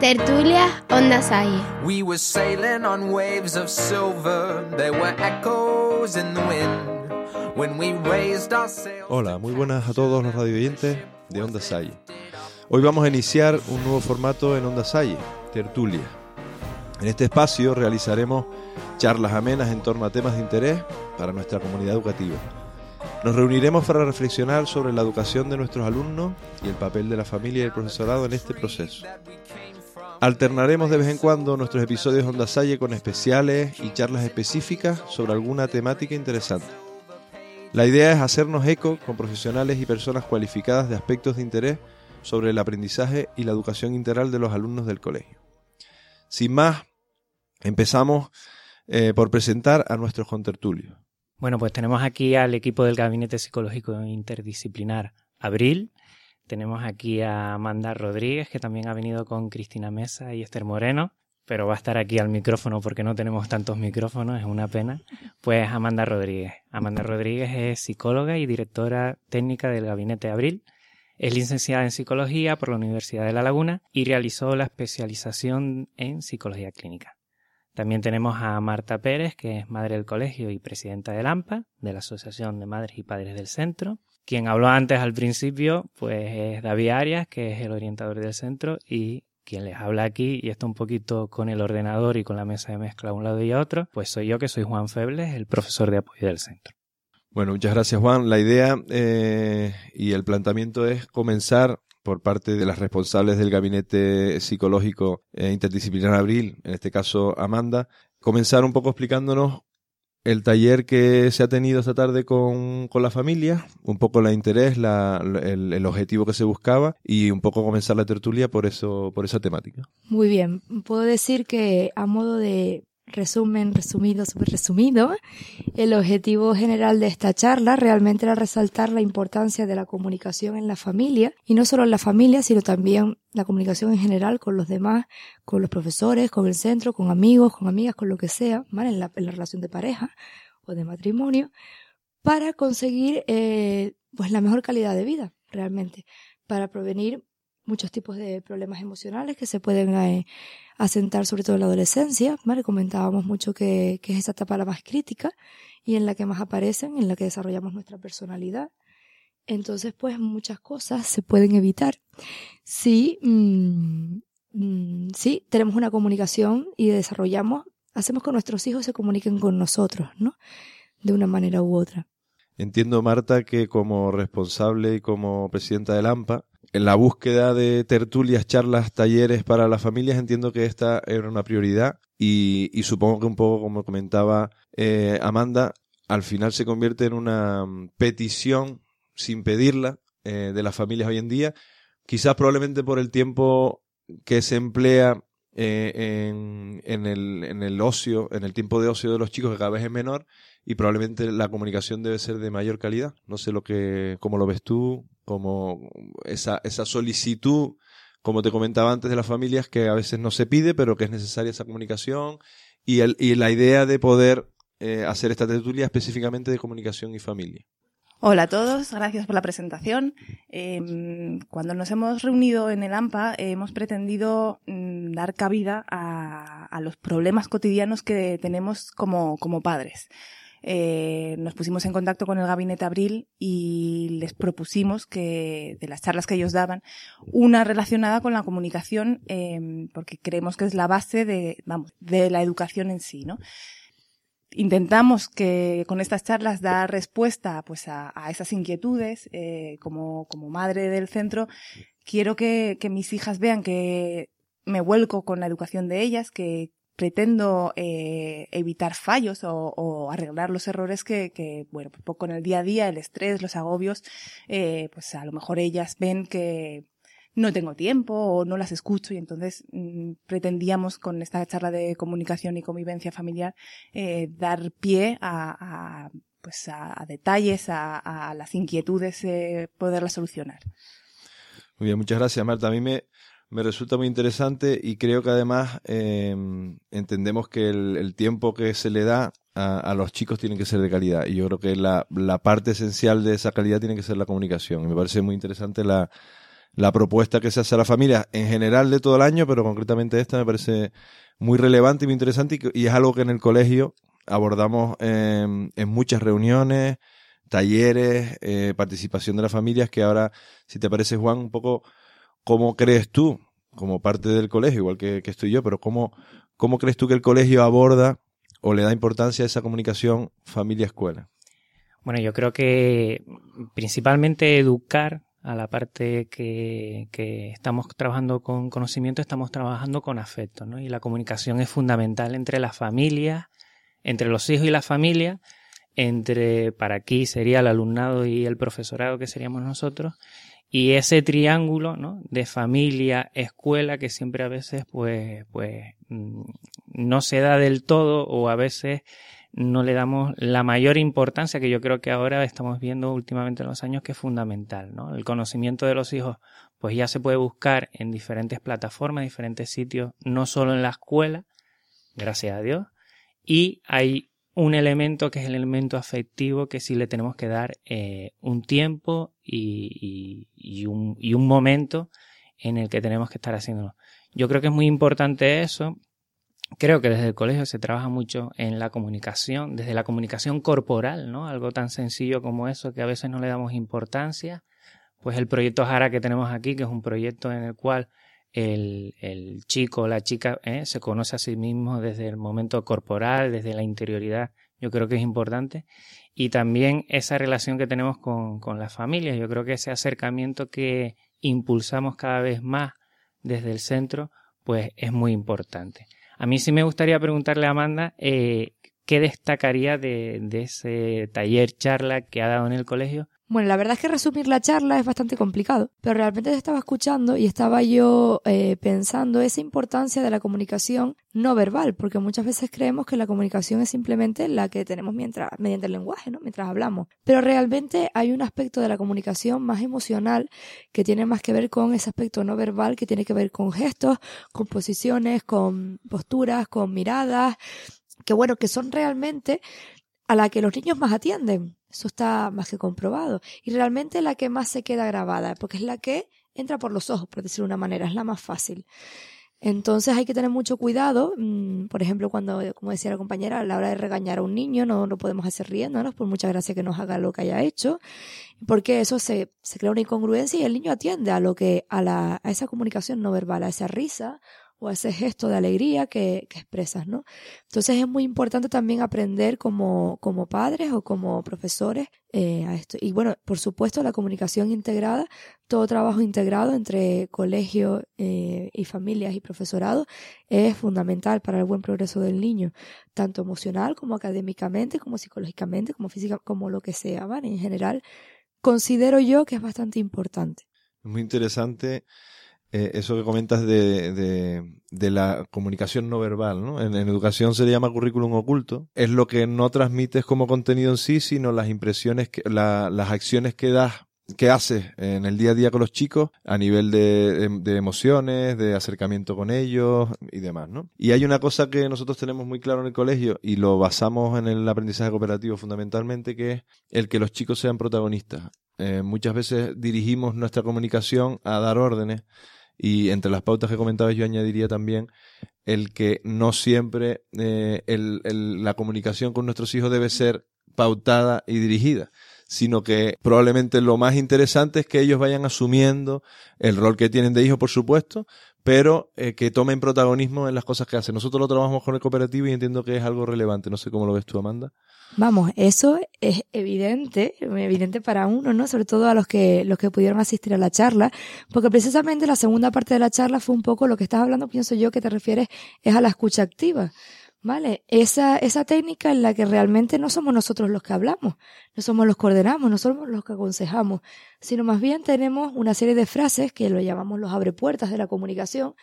Tertulia Onda Salle. We were sailing on waves of silver. There were echoes in the wind. When we raised our sails. Hola, muy buenas a todos los radioyentes de Onda Salle. Hoy vamos a iniciar un nuevo formato en Onda Salle, Tertulia. En este espacio realizaremos charlas amenas en torno a temas de interés para nuestra comunidad educativa. Nos reuniremos para reflexionar sobre la educación de nuestros alumnos y el papel de la familia y el profesorado en este proceso. Alternaremos de vez en cuando nuestros episodios Onda Salle con especiales y charlas específicas sobre alguna temática interesante. La idea es hacernos eco con profesionales y personas cualificadas de aspectos de interés sobre el aprendizaje y la educación integral de los alumnos del colegio. Sin más, empezamos eh, por presentar a nuestros contertulios. Bueno, pues tenemos aquí al equipo del Gabinete Psicológico Interdisciplinar Abril. Tenemos aquí a Amanda Rodríguez, que también ha venido con Cristina Mesa y Esther Moreno, pero va a estar aquí al micrófono porque no tenemos tantos micrófonos, es una pena. Pues Amanda Rodríguez. Amanda Rodríguez es psicóloga y directora técnica del Gabinete Abril. Es licenciada en psicología por la Universidad de La Laguna y realizó la especialización en psicología clínica. También tenemos a Marta Pérez, que es madre del colegio y presidenta del AMPA, de la Asociación de Madres y Padres del Centro. Quien habló antes al principio, pues es David Arias, que es el orientador del centro, y quien les habla aquí, y está un poquito con el ordenador y con la mesa de mezcla a un lado y a otro, pues soy yo, que soy Juan Febles, el profesor de apoyo del centro. Bueno, muchas gracias Juan. La idea eh, y el planteamiento es comenzar por parte de las responsables del Gabinete Psicológico e Interdisciplinar Abril, en este caso Amanda, comenzar un poco explicándonos el taller que se ha tenido esta tarde con, con la familia, un poco la interés, la, el, el, objetivo que se buscaba y un poco comenzar la tertulia por eso, por esa temática. Muy bien, puedo decir que a modo de resumen, resumido, súper resumido, el objetivo general de esta charla realmente era resaltar la importancia de la comunicación en la familia, y no solo en la familia, sino también la comunicación en general con los demás, con los profesores, con el centro, con amigos, con amigas, con lo que sea, ¿vale? En la, relación de pareja o de matrimonio, para conseguir eh, pues la mejor calidad de vida, realmente, para prevenir muchos tipos de problemas emocionales que se pueden eh, asentar sobre todo en la adolescencia, ¿vale? Comentábamos mucho que, es esa etapa la más crítica y en la que más aparecen, en la que desarrollamos nuestra personalidad. Entonces, pues muchas cosas se pueden evitar si, mmm, mmm, si tenemos una comunicación y desarrollamos, hacemos que nuestros hijos se comuniquen con nosotros, ¿no? De una manera u otra. Entiendo, Marta, que como responsable y como presidenta del AMPA, en la búsqueda de tertulias, charlas, talleres para las familias, entiendo que esta era una prioridad y, y supongo que un poco como comentaba eh, Amanda, al final se convierte en una petición sin pedirla eh, de las familias hoy en día, quizás probablemente por el tiempo que se emplea eh, en, en, el, en el ocio, en el tiempo de ocio de los chicos, que cada vez es menor, y probablemente la comunicación debe ser de mayor calidad. No sé lo que, cómo lo ves tú, como esa, esa solicitud, como te comentaba antes, de las familias, que a veces no se pide, pero que es necesaria esa comunicación, y, el, y la idea de poder eh, hacer esta tertulia específicamente de comunicación y familia. Hola a todos, gracias por la presentación. Eh, cuando nos hemos reunido en el AMPA hemos pretendido mm, dar cabida a, los problemas cotidianos que tenemos como, como padres. Eh, nos pusimos en contacto con el Gabinete Abril y les propusimos que, de las charlas que ellos daban, una relacionada con la comunicación, eh, porque creemos que es la base de, vamos, de la educación en sí, ¿no? Intentamos que con estas charlas dar respuesta pues a, a esas inquietudes eh, como, como madre del centro quiero que, que, mis hijas vean que me vuelco con la educación de ellas que pretendo eh, evitar fallos o, o, arreglar los errores que, que bueno pues con el día a día el estrés los agobios eh, pues a lo mejor ellas ven que no tengo tiempo o no las escucho y entonces mmm, pretendíamos con esta charla de comunicación y convivencia familiar eh, dar pie a, pues a, detalles, a, las inquietudes, eh, poderlas solucionar. Muy bien, muchas gracias Marta. A mí me, me resulta muy interesante y creo que además eh, entendemos que el, el, tiempo que se le da a, a, los chicos tiene que ser de calidad y yo creo que la, la parte esencial de esa calidad tiene que ser la comunicación y me parece muy interesante la, la propuesta que se hace a la familia en general de todo el año, pero concretamente esta me parece muy relevante y muy interesante y, es algo que en el colegio abordamos en, muchas reuniones, talleres, eh, participación de las familias, que ahora, si te parece Juan, un poco, ¿cómo crees tú, como parte del colegio, igual que, estoy yo, pero cómo, cómo crees tú que el colegio aborda o le da importancia a esa comunicación familia-escuela? Bueno, yo creo que principalmente educar a la parte que, que, estamos trabajando con conocimiento, estamos trabajando con afecto, ¿no? Y la comunicación es fundamental entre las familias, entre los hijos y la familia, entre, para aquí sería el alumnado y el profesorado que seríamos nosotros, y ese triángulo, ¿no? De familia, escuela, que siempre a veces, pues, pues, mm, no se da del todo o a veces no le damos la mayor importancia que yo creo que ahora estamos viendo últimamente en los años que es fundamental, ¿no? El conocimiento de los hijos, pues ya se puede buscar en diferentes plataformas, diferentes sitios, no solo en la escuela, gracias a Dios, y hay un elemento que es el elemento afectivo que sí le tenemos que dar eh, un tiempo y, un momento en el que tenemos que estar haciéndolo. Yo creo que es muy importante eso creo que desde el colegio se trabaja mucho en la comunicación, desde la comunicación corporal, ¿no? Algo tan sencillo como eso que a veces no le damos importancia. Pues el proyecto Jara que tenemos aquí, que es un proyecto en el cual el, el chico o la chica ¿eh? se conoce a sí mismo desde el momento corporal, desde la interioridad, yo creo que es importante. Y también esa relación que tenemos con, con las familias, yo creo que ese acercamiento que impulsamos cada vez más desde el centro, pues es muy importante. A mí sí me gustaría preguntarle a Amanda eh, qué destacaría de, ese taller charla que ha dado en el colegio bueno, la verdad es que resumir la charla es bastante complicado, pero realmente estaba escuchando y estaba yo eh, pensando esa importancia de la comunicación no verbal, porque muchas veces creemos que la comunicación es simplemente la que tenemos mientras, mediante el lenguaje, ¿no? mientras hablamos. Pero realmente hay un aspecto de la comunicación más emocional que tiene más que ver con ese aspecto no verbal, que tiene que ver con gestos, con posiciones, con posturas, con miradas, que bueno, que son realmente a la que los niños más atienden. Eso está más que comprobado. Y realmente la que más se queda grabada, porque es la que entra por los ojos, por decirlo de una manera, es la más fácil. Entonces hay que tener mucho cuidado, mm, por ejemplo, cuando, como decía la compañera, a la hora de regañar a un niño, no lo podemos hacer riéndonos, por mucha gracia que nos haga lo que haya hecho, porque eso se, se crea una incongruencia y el niño atiende a lo que, a la, a esa comunicación no verbal, a esa risa o ese gesto de alegría que, expresas, ¿no? Entonces es muy importante también aprender como, como padres o como profesores eh, a esto. Y bueno, por supuesto, la comunicación integrada, todo trabajo integrado entre colegio eh, y familias y profesorado es fundamental para el buen progreso del niño, tanto emocional como académicamente, como psicológicamente, como física, como lo que sea, ¿vale? En general, considero yo que es bastante importante. Muy interesante eh, eso que comentas de, de, de, la comunicación no verbal, ¿no? En, educación se le llama currículum oculto. Es lo que no transmites como contenido en sí, sino las impresiones, que, la, las acciones que das que haces en el día a día con los chicos a nivel de, emociones, de acercamiento con ellos y demás, ¿no? Y hay una cosa que nosotros tenemos muy claro en el colegio y lo basamos en el aprendizaje cooperativo fundamentalmente, que es el que los chicos sean protagonistas. Eh, muchas veces dirigimos nuestra comunicación a dar órdenes y entre las pautas que comentaba yo añadiría también el que no siempre eh, el, la comunicación con nuestros hijos debe ser pautada y dirigida, sino que probablemente lo más interesante es que ellos vayan asumiendo el rol que tienen de hijo, por supuesto, pero eh, que tomen protagonismo en las cosas que hacen. Nosotros lo trabajamos con el cooperativo y entiendo que es algo relevante. No sé cómo lo ves tú, Amanda. Vamos, eso es evidente, evidente para uno, ¿no? Sobre todo a los que, los que pudieron asistir a la charla, porque precisamente la segunda parte de la charla fue un poco lo que estás hablando, pienso yo, que te refieres es a la escucha activa. ¿Vale? Esa, esa técnica en la que realmente no somos nosotros los que hablamos, no somos los que ordenamos, no somos los que aconsejamos, sino más bien tenemos una serie de frases que lo llamamos los abrepuertas de la comunicación,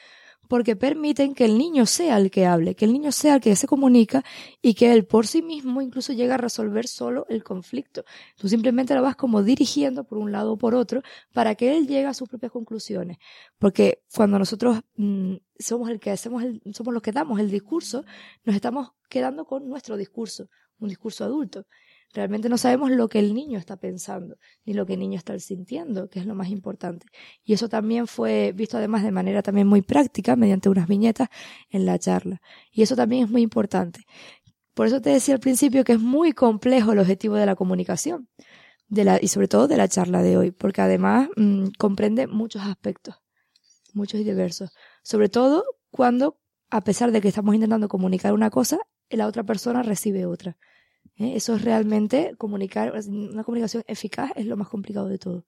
porque permiten que el niño sea el que hable, que el niño sea el que se comunica y que él por sí mismo incluso llega a resolver solo el conflicto. Tú simplemente lo vas como dirigiendo por un lado o por otro para que él llegue a sus propias conclusiones. Porque cuando nosotros mm, somos el que hacemos el, somos los que damos el discurso, nos estamos quedando con nuestro discurso, un discurso adulto. Realmente no sabemos lo que el niño está pensando, ni lo que el niño está sintiendo, que es lo más importante. Y eso también fue visto además de manera también muy práctica, mediante unas viñetas en la charla. Y eso también es muy importante. Por eso te decía al principio que es muy complejo el objetivo de la comunicación, de la, y sobre todo de la charla de hoy, porque además mmm, comprende muchos aspectos, muchos y diversos. Sobre todo cuando, a pesar de que estamos intentando comunicar una cosa, la otra persona recibe otra. ¿Eh? Eso es realmente comunicar, una comunicación eficaz es lo más complicado de todo.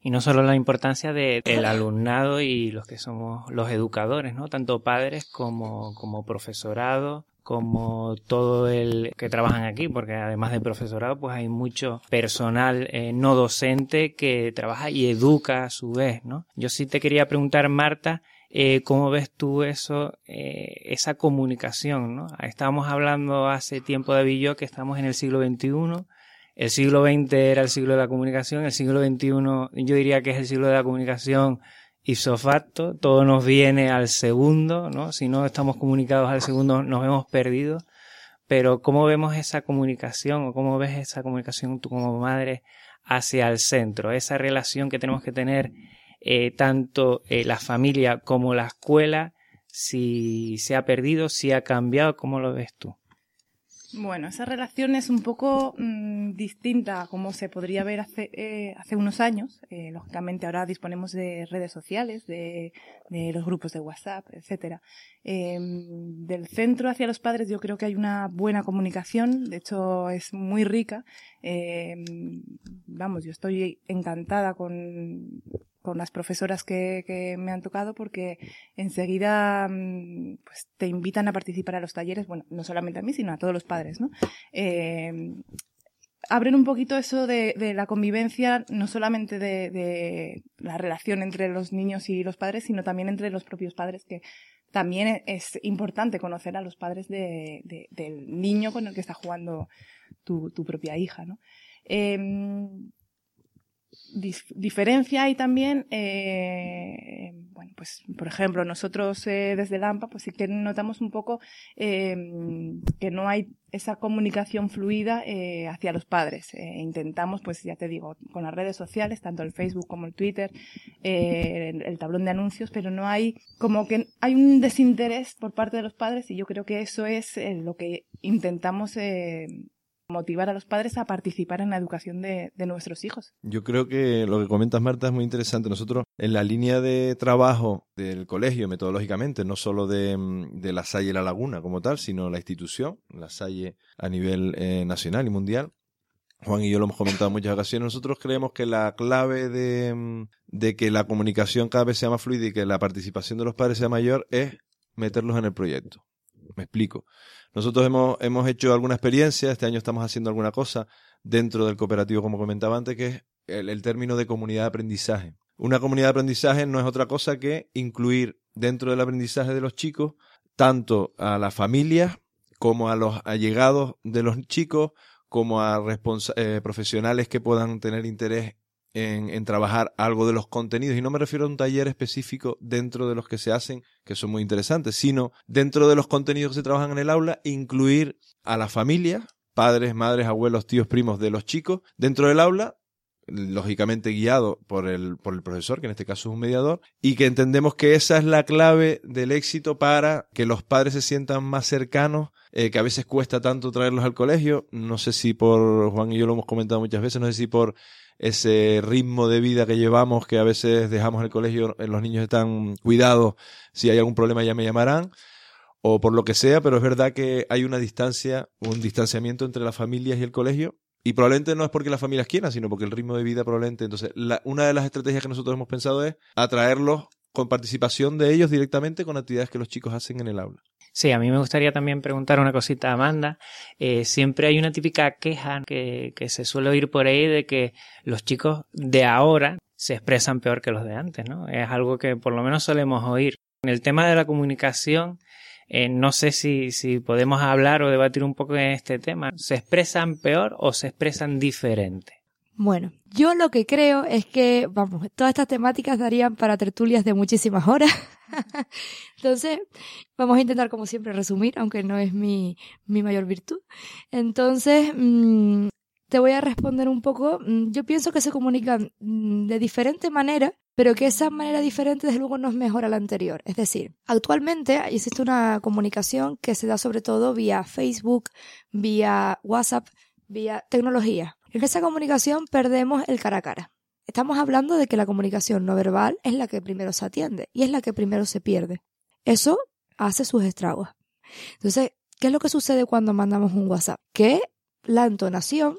Y no solo la importancia del de, alumnado y los que somos los educadores, ¿no? Tanto padres como, como profesorado, como todo el que trabajan aquí, porque además de profesorado, pues hay mucho personal eh, no docente que trabaja y educa a su vez, ¿no? Yo sí te quería preguntar, Marta, eh, ¿Cómo ves tú eso, eh, esa comunicación? ¿no? Estábamos hablando hace tiempo de Villó que estamos en el siglo XXI. El siglo XX era el siglo de la comunicación. El siglo XXI yo diría que es el siglo de la comunicación ipso facto. Todo nos viene al segundo, ¿no? Si no estamos comunicados al segundo nos hemos perdido. Pero ¿cómo vemos esa comunicación o cómo ves esa comunicación tú como madre hacia el centro? Esa relación que tenemos que tener eh, tanto eh, la familia como la escuela, si se ha perdido, si ha cambiado, ¿cómo lo ves tú? Bueno, esa relación es un poco mmm, distinta a como se podría ver hace, eh, hace unos años. Lógicamente ahora disponemos de redes sociales, de, los grupos de WhatsApp, etcétera. Eh, del centro hacia los padres yo creo que hay una buena comunicación, de hecho es muy rica. vamos, yo estoy encantada con, con las profesoras que, me han tocado porque enseguida pues, te invitan a participar a los talleres, bueno, no solamente a mí, sino a todos los padres, ¿no? Eh, abren un poquito eso de, la convivencia, no solamente de, la relación entre los niños y los padres, sino también entre los propios padres, que también es importante conocer a los padres de, del niño con el que está jugando tu, propia hija, ¿no? Eh, diferencia hay también, eh, bueno, pues, por ejemplo, nosotros eh, desde el AMPA, pues sí que notamos un poco eh, que no hay esa comunicación fluida eh, hacia los padres. intentamos, pues ya te digo, con las redes sociales, tanto el Facebook como el Twitter, el, el, tablón de anuncios, pero no hay, como que hay un desinterés por parte de los padres y yo creo que eso es lo que intentamos motivar a los padres a participar en la educación de, nuestros hijos. Yo creo que lo que comentas, Marta, es muy interesante. Nosotros, en la línea de trabajo del colegio, metodológicamente, no solo de, de la Salle la Laguna como tal, sino la institución, la Salle a nivel eh, nacional y mundial, Juan y yo lo hemos comentado en muchas ocasiones, nosotros creemos que la clave de, de, que la comunicación cada vez sea más fluida y que la participación de los padres sea mayor es meterlos en el proyecto. Me explico. Nosotros hemos, hemos hecho alguna experiencia, este año estamos haciendo alguna cosa dentro del cooperativo, como comentaba antes, que es el, término de comunidad de aprendizaje. Una comunidad de aprendizaje no es otra cosa que incluir dentro del aprendizaje de los chicos tanto a las familias como a los allegados de los chicos, como a eh, profesionales que puedan tener interés en, en, trabajar algo de los contenidos. Y no me refiero a un taller específico dentro de los que se hacen, que son muy interesantes, sino dentro de los contenidos que se trabajan en el aula, incluir a la familia, padres, madres, abuelos, tíos, primos de los chicos, dentro del aula, lógicamente guiado por el, por el profesor, que en este caso es un mediador, y que entendemos que esa es la clave del éxito para que los padres se sientan más cercanos, eh, que a veces cuesta tanto traerlos al colegio. No sé si por, Juan y yo lo hemos comentado muchas veces, no sé si por ese ritmo de vida que llevamos, que a veces dejamos el colegio, eh, los niños están cuidados, si hay algún problema ya me llamarán, o por lo que sea, pero es verdad que hay una distancia, un distanciamiento entre las familias y el colegio, y probablemente no es porque las familias quieran, sino porque el ritmo de vida probablemente. Entonces, la, una de las estrategias que nosotros hemos pensado es atraerlos con participación de ellos directamente con actividades que los chicos hacen en el aula. Sí, a mí me gustaría también preguntar una cosita a Amanda. Eh, siempre hay una típica queja que, que se suele oír por ahí de que los chicos de ahora se expresan peor que los de antes, ¿no? Es algo que por lo menos solemos oír. En el tema de la comunicación, eh, no sé si, si podemos hablar o debatir un poco en este tema. ¿Se expresan peor o se expresan diferente? Bueno, yo lo que creo es que, vamos, todas estas temáticas darían para tertulias de muchísimas horas. Entonces, vamos a intentar, como siempre, resumir, aunque no es mi, mi mayor virtud. Entonces, mmm, te voy a responder un poco. Mm, yo pienso que se comunican mm, de diferente manera, pero que esa manera diferente desde luego no es mejor a la anterior. Es decir, actualmente existe una comunicación que se da sobre todo vía Facebook, vía WhatsApp, vía tecnología. En esa comunicación perdemos el cara a cara. Estamos hablando de que la comunicación no verbal es la que primero se atiende y es la que primero se pierde. Eso hace sus estragos. Entonces, ¿qué es lo que sucede cuando mandamos un WhatsApp? Que la entonación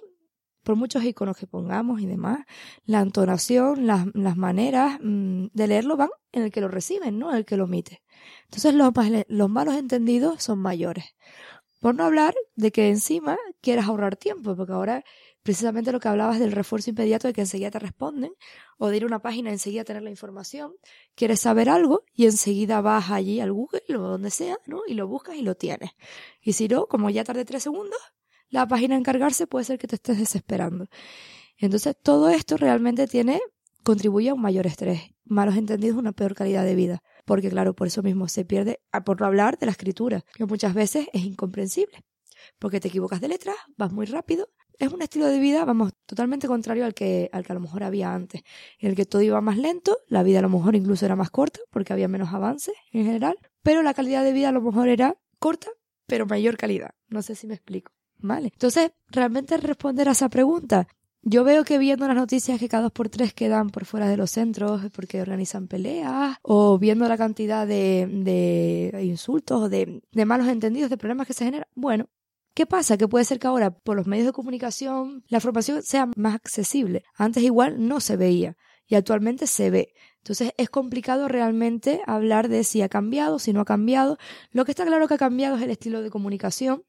por muchos iconos que pongamos y demás, la entonación, las, maneras mm, de leerlo van en el que lo reciben, ¿no? En el que lo emite. Entonces los, los malos entendidos son mayores. Por no hablar de que encima quieras ahorrar tiempo, porque ahora precisamente lo que hablabas del refuerzo inmediato de que enseguida te responden, o de ir a una página y enseguida tener la información, quieres saber algo y enseguida vas allí al Google o donde sea, ¿no? Y lo buscas y lo tienes. Y si no, como ya tarde tres segundos, la página encargarse, puede ser que te estés desesperando. Entonces, todo esto realmente tiene, contribuye a un mayor estrés, malos entendidos, una peor calidad de vida. Porque, claro, por eso mismo se pierde, por no hablar de la escritura, que muchas veces es incomprensible. Porque te equivocas de letra, vas muy rápido. Es un estilo de vida, vamos, totalmente contrario al que, al que a lo mejor había antes, en el que todo iba más lento, la vida a lo mejor incluso era más corta, porque había menos avances en general, pero la calidad de vida a lo mejor era corta, pero mayor calidad. No sé si me explico. ¿Vale? Entonces, realmente responder a esa pregunta. Yo veo que viendo las noticias que cada dos por tres quedan por fuera de los centros porque organizan peleas, o viendo la cantidad de, de insultos de, de malos entendidos, de problemas que se generan, bueno, ¿Qué pasa? Que puede ser que ahora por los medios de comunicación la información sea más accesible. Antes igual no se veía y actualmente se ve. Entonces es complicado realmente hablar de si ha cambiado, si no ha cambiado. Lo que está claro que ha cambiado es el estilo de comunicación,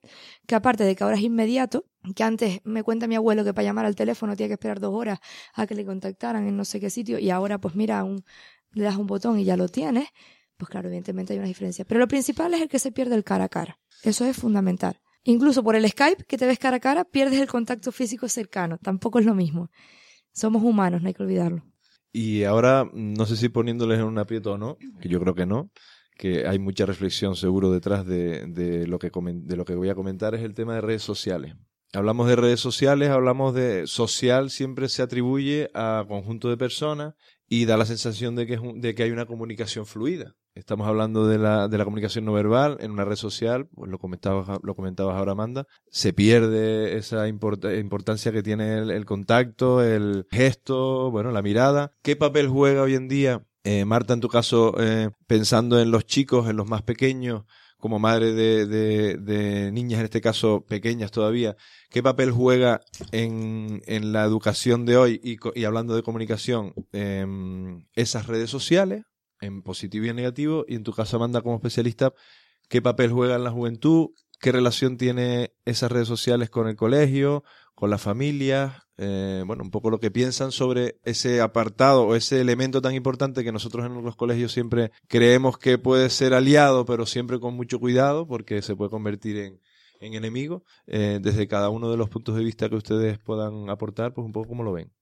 que aparte de que ahora es inmediato, que antes me cuenta mi abuelo que para llamar al teléfono tenía que esperar dos horas a que le contactaran en no sé qué sitio y ahora pues mira, un, le das un botón y ya lo tienes, pues claro, evidentemente hay una diferencia. Pero lo principal es el que se pierde el cara a cara. Eso es fundamental. Incluso por el Skype, que te ves cara a cara, pierdes el contacto físico cercano. Tampoco es lo mismo. Somos humanos, no hay que olvidarlo. Y ahora, no sé si poniéndoles en un aprieto o no, que yo creo que no, que hay mucha reflexión seguro detrás de, lo que de lo que voy a comentar, es el tema de redes sociales. Hablamos de redes sociales, hablamos de social, siempre se atribuye a conjunto de personas y da la sensación de que, es de que hay una comunicación fluida. Estamos hablando de la, de la comunicación no verbal en una red social, pues lo comentabas, lo comentabas ahora, Amanda. Se pierde esa importancia que tiene el, contacto, el gesto, bueno, la mirada. ¿Qué papel juega hoy en día, eh, Marta, en tu caso, eh, pensando en los chicos, en los más pequeños, como madre de, de, niñas, en este caso pequeñas todavía, ¿qué papel juega en, en la educación de hoy y, hablando de comunicación em, esas redes sociales, en positivo y en negativo? Y en tu caso, Amanda, como especialista, ¿qué papel juega en la juventud? ¿Qué relación tiene esas redes sociales con el colegio, con la familia? Eh, bueno, un poco lo que piensan sobre ese apartado o ese elemento tan importante que nosotros en los colegios siempre creemos que puede ser aliado, pero siempre con mucho cuidado porque se puede convertir en, en enemigo. Eh, desde cada uno de los puntos de vista que ustedes puedan aportar, pues un poco como lo ven.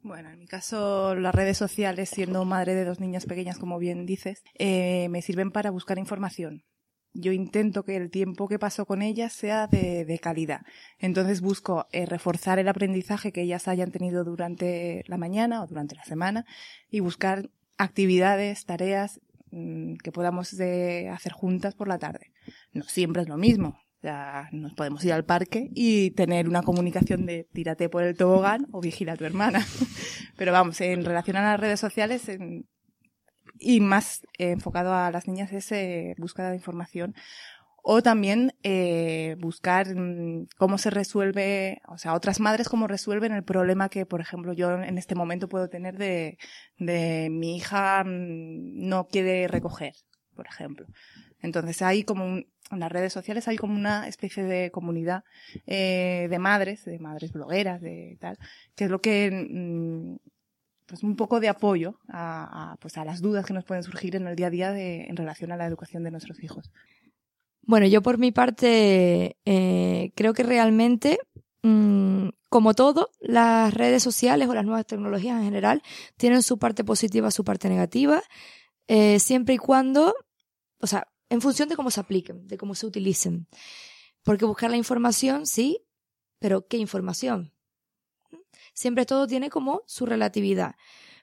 Bueno, en mi caso, las redes sociales, siendo madre de dos niñas pequeñas, como bien dices, eh, me sirven para buscar información yo intento que el tiempo que paso con ellas sea de, calidad. Entonces busco eh, reforzar el aprendizaje que ellas hayan tenido durante la mañana o durante la semana y buscar actividades, tareas mm, que podamos de hacer juntas por la tarde. No siempre es lo mismo. Ya nos podemos ir al parque y tener una comunicación de tírate por el tobogán o vigila a tu hermana. Pero vamos, en relación a las redes sociales, en, y más eh, enfocado a las niñas es eh, búsqueda de información o también eh, buscar mm, cómo se resuelve, o sea, otras madres cómo resuelven el problema que, por ejemplo, yo en este momento puedo tener de, de mi hija mm, no quiere recoger, por ejemplo. Entonces hay como un, en las redes sociales hay como una especie de comunidad eh, de madres, de madres blogueras, de tal, que es lo que mm, pues un poco de apoyo a, pues a las dudas que nos pueden surgir en el día a día de, en relación a la educación de nuestros hijos. Bueno, yo por mi parte eh, creo que realmente, mm, como todo, las redes sociales o las nuevas tecnologías en general tienen su parte positiva, su parte negativa, eh, siempre y cuando, o sea, en función de cómo se apliquen, de cómo se utilicen. Porque buscar la información, sí, pero ¿qué información? Siempre todo tiene como su relatividad.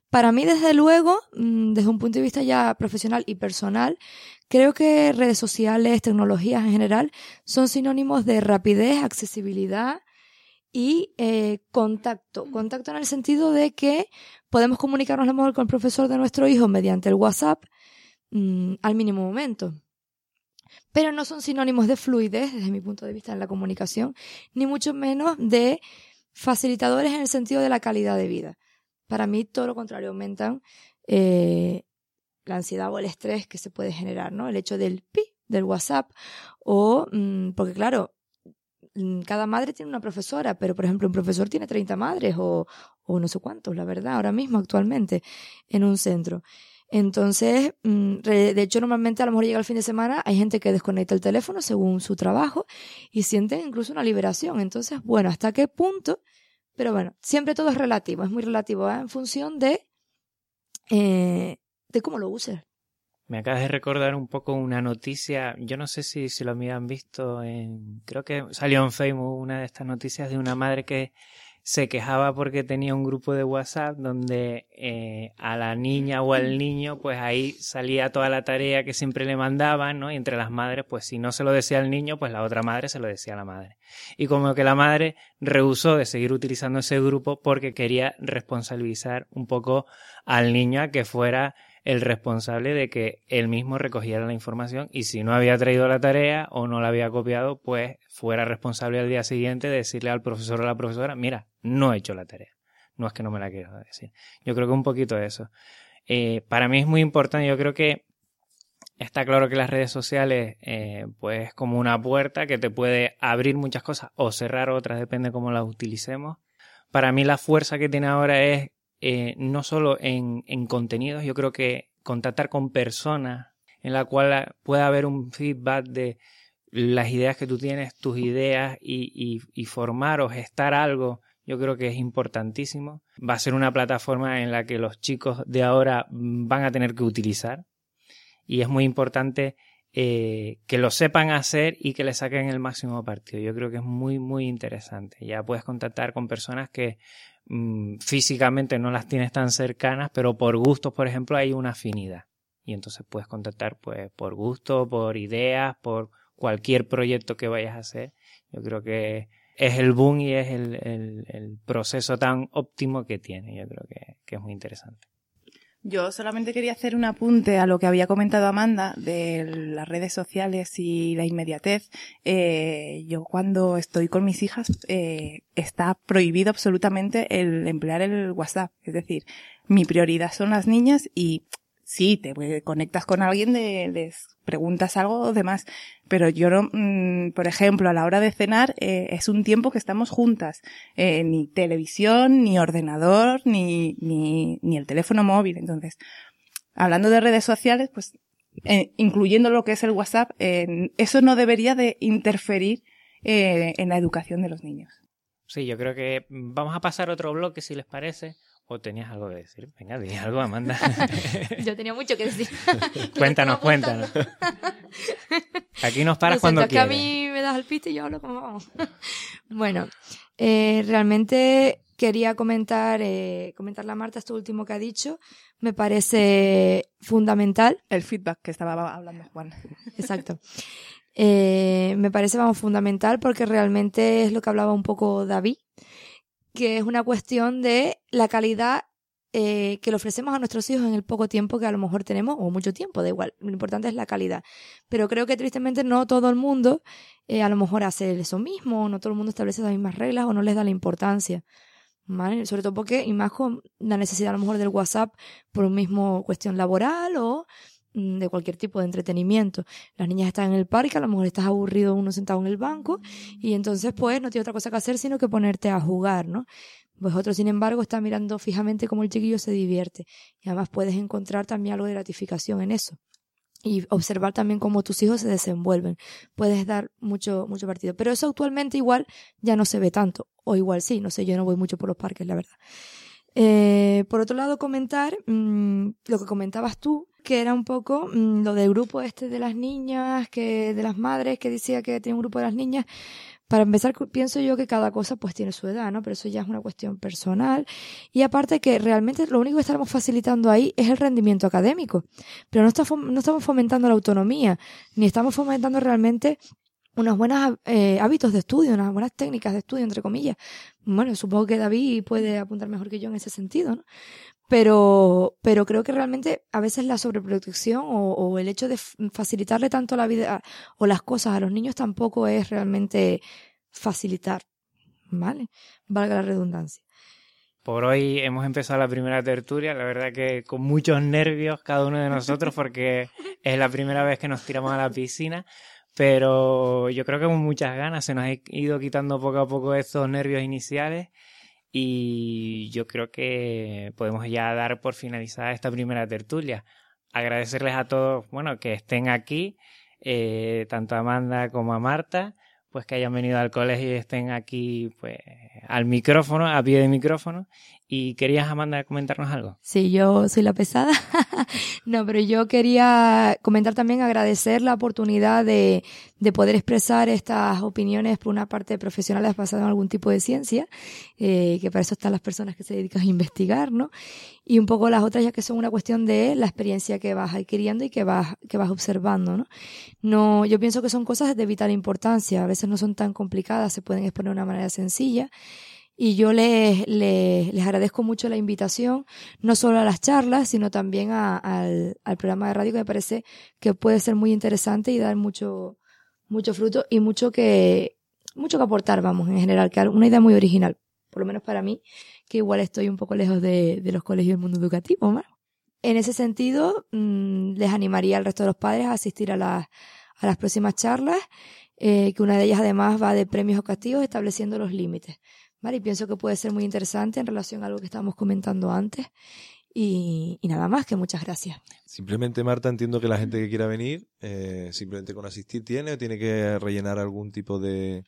Para mí, desde luego, mm, desde un punto de vista ya profesional y personal, creo que redes sociales, tecnologías en general, son sinónimos de rapidez, accesibilidad y eh, contacto. Contacto en el sentido de que podemos comunicarnos a lo mejor con el profesor de nuestro hijo mediante el WhatsApp mm, al mínimo momento. Pero no son sinónimos de fluidez, desde mi punto de vista en la comunicación, ni mucho menos de facilitadores en el sentido de la calidad de vida. Para mí, todo lo contrario, aumentan eh, la ansiedad o el estrés que se puede generar, ¿no? El hecho del pi, del WhatsApp, o, mm, porque claro, mm, cada madre tiene una profesora, pero por ejemplo un profesor tiene 30 madres o, o no sé cuántos, la verdad, ahora mismo actualmente en un centro. Entonces, mm, de hecho, normalmente a lo mejor llega el fin de semana, hay gente que desconecta el teléfono según su trabajo y sienten incluso una liberación. Entonces, bueno, ¿hasta qué punto? Pero bueno, siempre todo es relativo, es muy relativo ¿eh? en función de, eh, de cómo lo uses. Me acabas de recordar un poco una noticia, yo no sé si, si lo habían visto, en, creo que salió en Facebook una de estas noticias de una madre que se quejaba porque tenía un grupo de WhatsApp donde eh, a la niña o al niño, pues ahí salía toda la tarea que siempre le mandaban, ¿no? Y entre las madres, pues si no se lo decía al niño, pues la otra madre se lo decía a la madre. Y como que la madre rehusó de seguir utilizando ese grupo porque quería responsabilizar un poco al niño a que fuera el responsable de que él mismo recogiera la información y si no había traído la tarea o no la había copiado, pues fuera responsable al día siguiente de decirle al profesor o a la profesora, mira, no he hecho la tarea. No es que no me la quiero decir. Yo creo que un poquito eso. Eh, para mí es muy importante, yo creo que está claro que las redes sociales, eh, pues como una puerta que te puede abrir muchas cosas o cerrar otras, depende cómo las utilicemos. Para mí la fuerza que tiene ahora es eh, no solo en, en, contenidos, yo creo que contactar con personas en la cual pueda haber un feedback de las ideas que tú tienes, tus ideas y, y, y formar o gestar algo, yo creo que es importantísimo. Va a ser una plataforma en la que los chicos de ahora van a tener que utilizar y es muy importante eh, que lo sepan hacer y que le saquen el máximo partido. Yo creo que es muy, muy interesante. Ya puedes contactar con personas que Mm, físicamente no las tienes tan cercanas, pero por gustos, por ejemplo, hay una afinidad. Y entonces puedes contactar pues por gusto, por ideas, por cualquier proyecto que vayas a hacer. Yo creo que es el boom y es el, el, proceso tan óptimo que tiene. Yo creo que es muy interesante. Yo solamente quería hacer un apunte a lo que había comentado Amanda de las redes sociales y la inmediatez. Eh, yo cuando estoy con mis hijas eh, está prohibido absolutamente el emplear el WhatsApp. Es decir, mi prioridad son las niñas y sí, te conectas con alguien, de, les preguntas algo o demás, pero yo no, mm, por ejemplo, a la hora de cenar eh, es un tiempo que estamos juntas, eh, ni televisión, ni ordenador, ni, ni, ni el teléfono móvil. Entonces, hablando de redes sociales, pues eh, incluyendo lo que es el WhatsApp, eso no debería de interferir en la educación de los niños. Sí, yo creo que vamos a pasar otro bloque, si les parece. ¿O tenías algo que decir? Venga, di algo, Amanda. Yo tenía mucho que decir. cuéntanos, cuéntanos. Aquí nos paras cuando quieras. que a mí me das el piste y yo hablo como vamos. bueno, eh, realmente quería comentar, eh, comentarle a Marta esto último que ha dicho. Me parece fundamental. El feedback que estaba hablando Juan. Exacto. Eh, me parece, vamos, fundamental porque realmente es lo que hablaba un poco David que es una cuestión de la calidad eh, que le ofrecemos a nuestros hijos en el poco tiempo que a lo mejor tenemos, o mucho tiempo, da igual. Lo importante es la calidad. Pero creo que tristemente no todo el mundo eh, a lo mejor hace eso mismo, no todo el mundo establece las mismas reglas o no les da la importancia. ¿Vale? Sobre todo porque, y más con la necesidad a lo mejor del WhatsApp por un mismo cuestión laboral o de cualquier tipo de entretenimiento. Las niñas están en el parque, a lo mejor estás aburrido uno sentado en el banco y entonces pues no tiene otra cosa que hacer sino que ponerte a jugar, ¿no? Pues otro, sin embargo, está mirando fijamente cómo el chiquillo se divierte y además puedes encontrar también algo de gratificación en eso y observar también cómo tus hijos se desenvuelven. Puedes dar mucho, mucho partido. Pero eso actualmente igual ya no se ve tanto. O igual sí, no sé, yo no voy mucho por los parques, la verdad. Eh, por otro lado, comentar mm, lo que comentabas tú, que era un poco mm, lo del grupo este de las niñas, que de las madres, que decía que tiene un grupo de las niñas. Para empezar, pienso yo que cada cosa pues tiene su edad, ¿no? Pero eso ya es una cuestión personal. Y aparte que realmente lo único que estamos facilitando ahí es el rendimiento académico. Pero no, no estamos fomentando la autonomía, ni estamos fomentando realmente unos buenos eh, hábitos de estudio, unas buenas técnicas de estudio, entre comillas. Bueno, supongo que David puede apuntar mejor que yo en ese sentido, ¿no? Pero, pero creo que realmente a veces la sobreprotección o, o el hecho de facilitarle tanto la vida o las cosas a los niños tampoco es realmente facilitar, ¿vale? Valga la redundancia. Por hoy hemos empezado la primera tertulia, la verdad que con muchos nervios cada uno de nosotros porque es la primera vez que nos tiramos a la piscina, pero yo creo que con muchas ganas se nos ha ido quitando poco a poco estos nervios iniciales y yo creo que podemos ya dar por finalizada esta primera tertulia. Agradecerles a todos, bueno, que estén aquí, eh, tanto a Amanda como a Marta, pues que hayan venido al colegio y estén aquí, pues, al micrófono, a pie de micrófono, ¿Y querías, Amanda, comentarnos algo? Sí, yo soy la pesada. no, pero yo quería comentar también, agradecer la oportunidad de, de poder expresar estas opiniones por una parte profesionales basadas en algún tipo de ciencia, eh, que para eso están las personas que se dedican a investigar, ¿no? Y un poco las otras ya que son una cuestión de la experiencia que vas adquiriendo y que vas, que vas observando, ¿no? No, yo pienso que son cosas de vital importancia, a veces no son tan complicadas, se pueden exponer de una manera sencilla y yo les, les, les, agradezco mucho la invitación, no solo a las charlas, sino también a, al, al, programa de radio que me parece que puede ser muy interesante y dar mucho, mucho fruto y mucho que, mucho que aportar, vamos, en general, que una idea muy original, por lo menos para mí, que igual estoy un poco lejos de, de los colegios del mundo educativo, ¿no? En ese sentido, mmm, les animaría al resto de los padres a asistir a las, a las próximas charlas, eh, que una de ellas además va de premios o castigos estableciendo los límites. ¿Vale? Y pienso que puede ser muy interesante en relación a algo que estábamos comentando antes. Y, y, nada más, que muchas gracias. Simplemente, Marta, entiendo que la gente que quiera venir, eh, simplemente con asistir tiene o tiene que rellenar algún tipo de,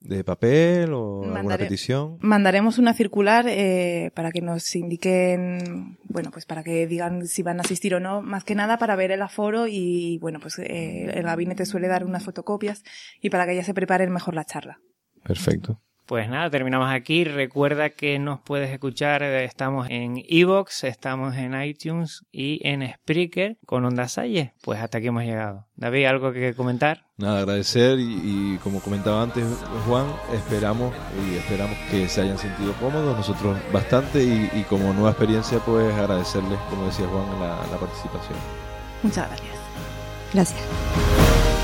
de papel o Mandare, alguna petición. Mandaremos una circular eh, para que nos indiquen, bueno, pues para que digan si van a asistir o no, más que nada para ver el aforo y, bueno, pues eh, el gabinete suele dar unas fotocopias y para que ya se preparen mejor la charla. Perfecto. Pues nada, terminamos aquí. Recuerda que nos puedes escuchar. Estamos en Evox, estamos en iTunes y en Spreaker con Onda Salle. Pues hasta aquí hemos llegado. David, ¿algo que comentar? Nada, agradecer y, y, como comentaba antes Juan, esperamos y esperamos que se hayan sentido cómodos, nosotros bastante y, y como nueva experiencia pues agradecerles, como decía Juan, la, la participación. Muchas gracias. Gracias.